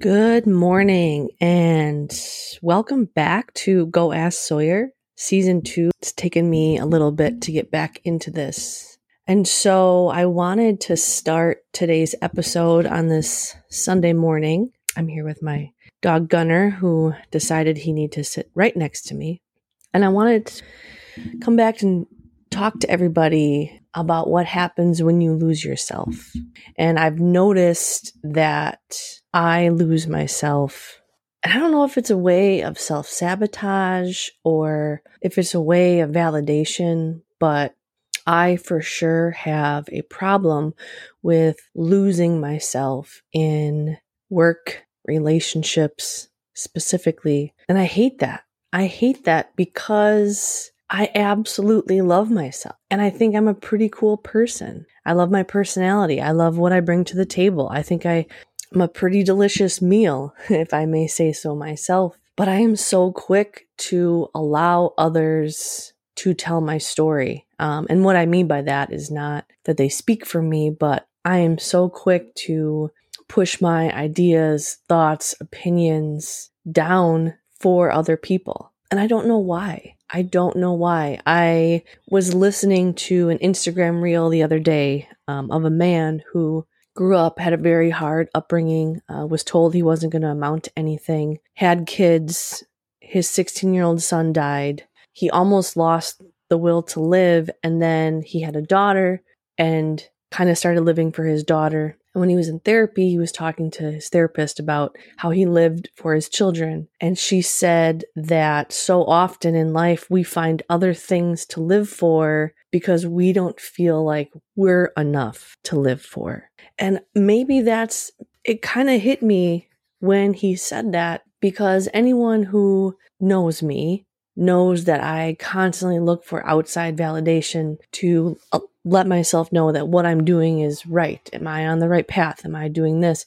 Good morning and welcome back to Go Ask Sawyer season two. It's taken me a little bit to get back into this. And so I wanted to start today's episode on this Sunday morning. I'm here with my dog Gunner, who decided he needed to sit right next to me. And I wanted to come back and talk to everybody about what happens when you lose yourself. And I've noticed that I lose myself. And I don't know if it's a way of self sabotage or if it's a way of validation, but I for sure have a problem with losing myself in work, relationships specifically. And I hate that. I hate that because I absolutely love myself. And I think I'm a pretty cool person. I love my personality. I love what I bring to the table. I think I a pretty delicious meal, if I may say so myself. But I am so quick to allow others to tell my story. Um, and what I mean by that is not that they speak for me, but I am so quick to push my ideas, thoughts, opinions down for other people. And I don't know why. I don't know why. I was listening to an Instagram reel the other day um, of a man who grew up, had a very hard upbringing, uh, was told he wasn't going to amount to anything, had kids. His 16 year old son died. He almost lost the will to live. And then he had a daughter and kind of started living for his daughter. And when he was in therapy, he was talking to his therapist about how he lived for his children. And she said that so often in life, we find other things to live for because we don't feel like we're enough to live for. And maybe that's, it kind of hit me when he said that because anyone who knows me knows that I constantly look for outside validation to uh, let myself know that what I'm doing is right. Am I on the right path? Am I doing this?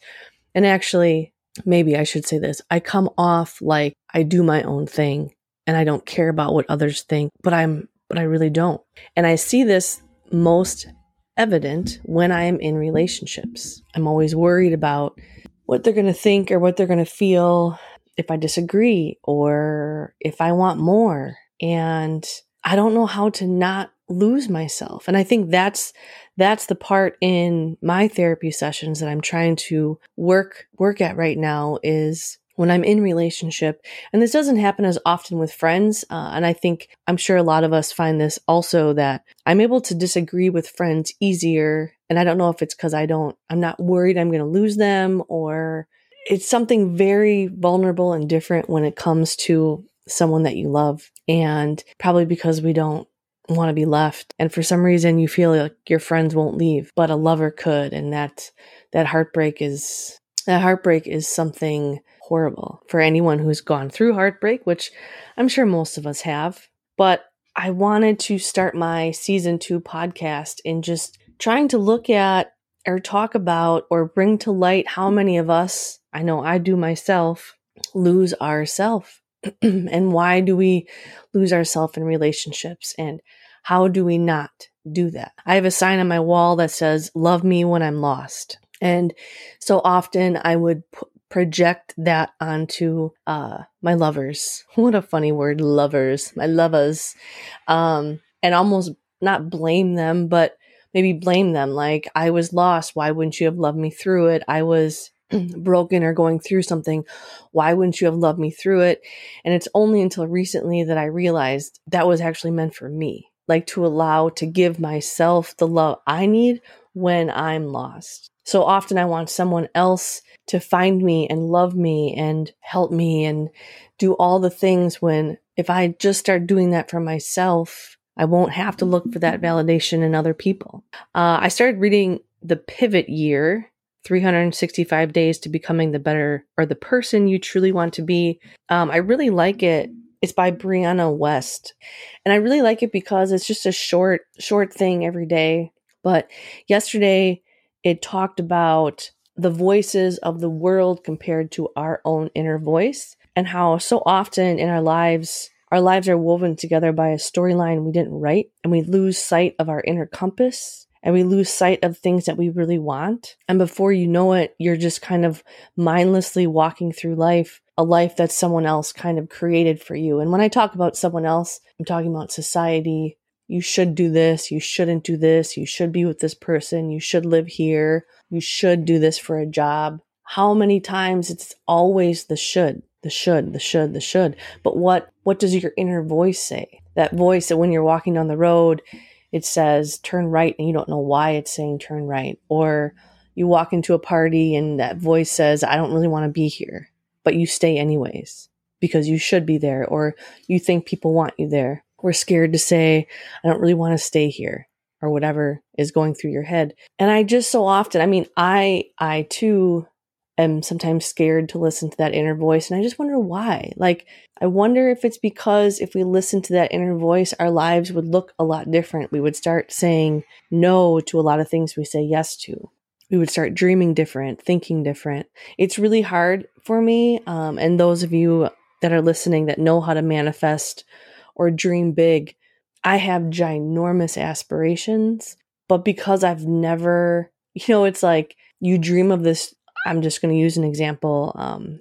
And actually, maybe I should say this I come off like I do my own thing and I don't care about what others think, but I'm, but I really don't. And I see this most evident when I am in relationships. I'm always worried about what they're going to think or what they're going to feel if I disagree or if I want more. And I don't know how to not lose myself. And I think that's that's the part in my therapy sessions that I'm trying to work work at right now is when I'm in relationship, and this doesn't happen as often with friends, uh, and I think I'm sure a lot of us find this also that I'm able to disagree with friends easier, and I don't know if it's because I don't, I'm not worried I'm going to lose them, or it's something very vulnerable and different when it comes to someone that you love, and probably because we don't want to be left. And for some reason you feel like your friends won't leave but a lover could and that that heartbreak is that heartbreak is something horrible for anyone who's gone through heartbreak which i'm sure most of us have. But i wanted to start my season 2 podcast in just trying to look at or talk about or bring to light how many of us i know i do myself lose ourself and why do we lose ourselves in relationships and how do we not do that? I have a sign on my wall that says, Love me when I'm lost. And so often I would p- project that onto uh, my lovers. What a funny word, lovers, my lovers. Um, and almost not blame them, but maybe blame them. Like, I was lost. Why wouldn't you have loved me through it? I was broken or going through something, why wouldn't you have loved me through it? And it's only until recently that I realized that was actually meant for me, like to allow to give myself the love I need when I'm lost. So often I want someone else to find me and love me and help me and do all the things when if I just start doing that for myself, I won't have to look for that validation in other people. Uh, I started reading The Pivot Year 365 days to becoming the better or the person you truly want to be. Um, I really like it. It's by Brianna Wiest. And I really like it because it's just a short, short thing every day. But yesterday it talked about the voices of the world compared to our own inner voice and how so often in our lives, our lives are woven together by a storyline we didn't write and we lose sight of our inner compass and we lose sight of things that we really want. And before you know it, you're just kind of mindlessly walking through life, a life that someone else kind of created for you. And when I talk about someone else, I'm talking about society. You should do this. You shouldn't do this. You should be with this person. You should live here. You should do this for a job. How many times it's always the should, the should, the should, the should. But what, what does your inner voice say? That voice that when you're walking down the road, it says turn right and you don't know why it's saying turn right. Or you walk into a party and that voice says, I don't really want to be here, but you stay anyways because you should be there or you think people want you there. We're scared to say, I don't really want to stay here or whatever is going through your head. And I just so often, I mean, I, I too am sometimes scared to listen to that inner voice. And I just wonder why. Like, I wonder if it's because if we listen to that inner voice, our lives would look a lot different. We would start saying no to a lot of things we say yes to. We would start dreaming different, thinking different. It's really hard for me. Um, and those of you that are listening that know how to manifest or dream big, I have ginormous aspirations. But because I've never, you know, it's like you dream of this I'm just going to use an example. Um,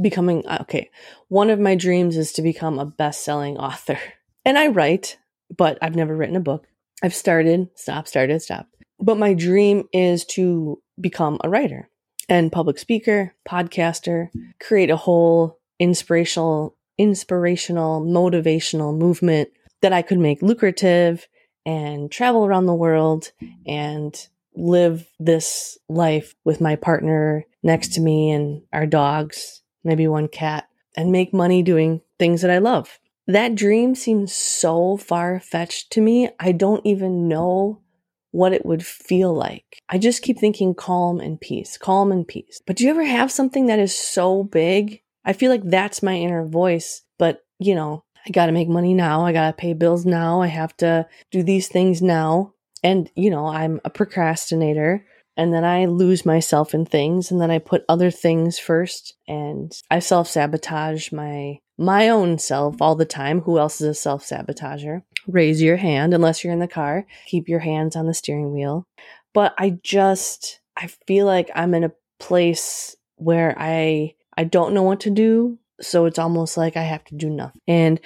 becoming, uh, okay, one of my dreams is to become a best selling author. And I write, but I've never written a book. I've started, stopped, started, stopped. But my dream is to become a writer and public speaker, podcaster, create a whole inspirational, inspirational, motivational movement that I could make lucrative and travel around the world and live this life with my partner next to me and our dogs, maybe one cat, and make money doing things that I love. That dream seems so far fetched to me. I don't even know what it would feel like. I just keep thinking calm and peace, calm and peace. But do you ever have something that is so big? I feel like that's my inner voice, but you know, I got to make money now. I got to pay bills now. I have to do these things now and you know i'm a procrastinator and then i lose myself in things and then i put other things first and i self-sabotage my my own self all the time. Who else is a self-sabotager? Raise your hand unless you're in the car. Keep your hands on the steering wheel. But i just i feel like i'm in a place where i i don't know what to do so it's almost like i have to do nothing. And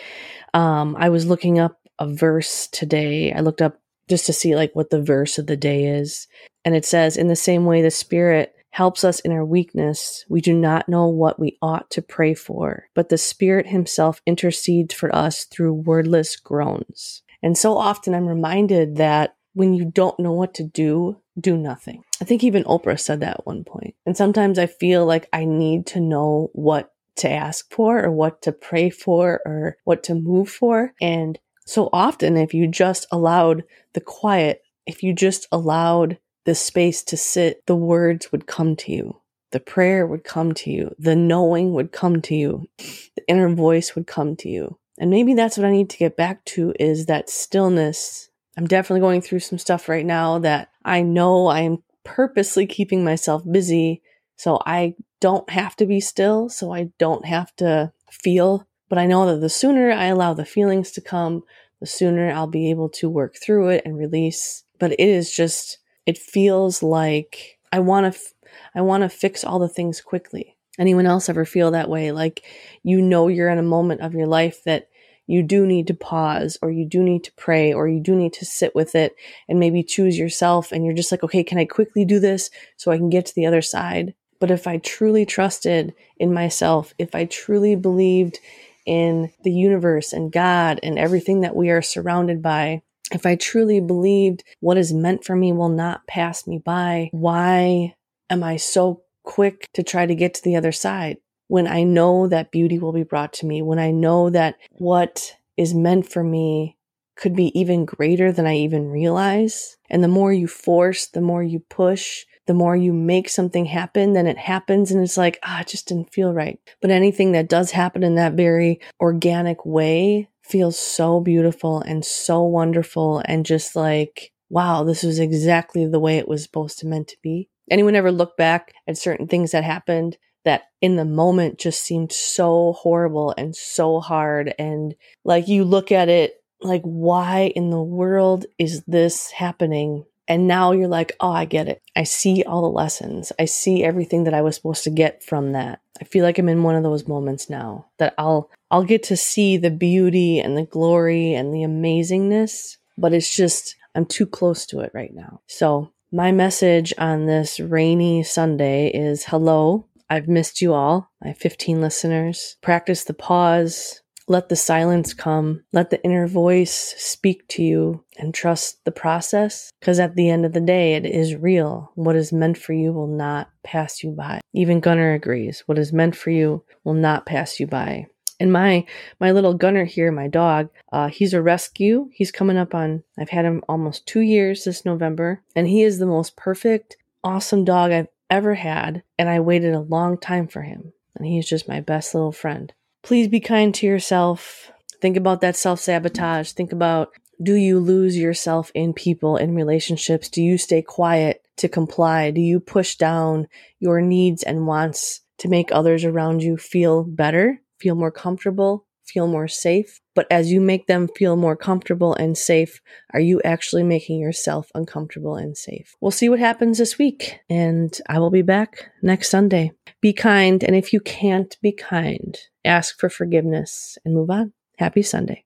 um i was looking up a verse today. I looked up just to see like what the verse of the day is. And it says, in the same way, the Spirit helps us in our weakness. We do not know what we ought to pray for, but the Spirit Himself intercedes for us through wordless groans. And so often I'm reminded that when you don't know what to do, do nothing. I think even Oprah said that at one point. And sometimes I feel like I need to know what to ask for or what to pray for or what to move for. And so often, if you just allowed the quiet, if you just allowed the space to sit, the words would come to you. The prayer would come to you. The knowing would come to you. The inner voice would come to you. And maybe that's what I need to get back to is that stillness. I'm definitely going through some stuff right now that I know I am purposely keeping myself busy so I don't have to be still, so I don't have to feel but I know that the sooner I allow the feelings to come, the sooner I'll be able to work through it and release. But it is just, it feels like I want to, f- I want to fix all the things quickly. Anyone else ever feel that way? Like you know you're in a moment of your life that you do need to pause or you do need to pray or you do need to sit with it and maybe choose yourself and you're just like, okay, can I quickly do this so I can get to the other side? But if I truly trusted in myself, if I truly believed in the universe and God and everything that we are surrounded by, if I truly believed what is meant for me will not pass me by, why am I so quick to try to get to the other side when I know that beauty will be brought to me, when I know that what is meant for me could be even greater than I even realize? And the more you force, the more you push, the more you make something happen, then it happens and it's like, ah, it just didn't feel right. But anything that does happen in that very organic way feels so beautiful and so wonderful and just like, wow, this was exactly the way it was supposed to meant to be. Anyone ever look back at certain things that happened that in the moment just seemed so horrible and so hard and like you look at it like why in the world is this happening And now you're like, oh, I get it. I see all the lessons. I see everything that I was supposed to get from that. I feel like I'm in one of those moments now that I'll I'll get to see the beauty and the glory and the amazingness, but it's just I'm too close to it right now. So, my message on this rainy Sunday is hello. I've missed you all. I have 15 listeners. Practice the pause, let the silence come. Let the inner voice speak to you and trust the process. Because at the end of the day, it is real. What is meant for you will not pass you by. Even Gunner agrees. What is meant for you will not pass you by. And my my little Gunner here, my dog, uh, he's a rescue. He's coming up on. I've had him almost two years this November, and he is the most perfect, awesome dog I've ever had. And I waited a long time for him, and he's just my best little friend. Please be kind to yourself. Think about that self sabotage. Think about do you lose yourself in people, in relationships? Do you stay quiet to comply? Do you push down your needs and wants to make others around you feel better, feel more comfortable, feel more safe? But as you make them feel more comfortable and safe, are you actually making yourself uncomfortable and safe? We'll see what happens this week, and I will be back next Sunday. Be kind, and if you can't be kind, ask for forgiveness and move on. Happy Sunday.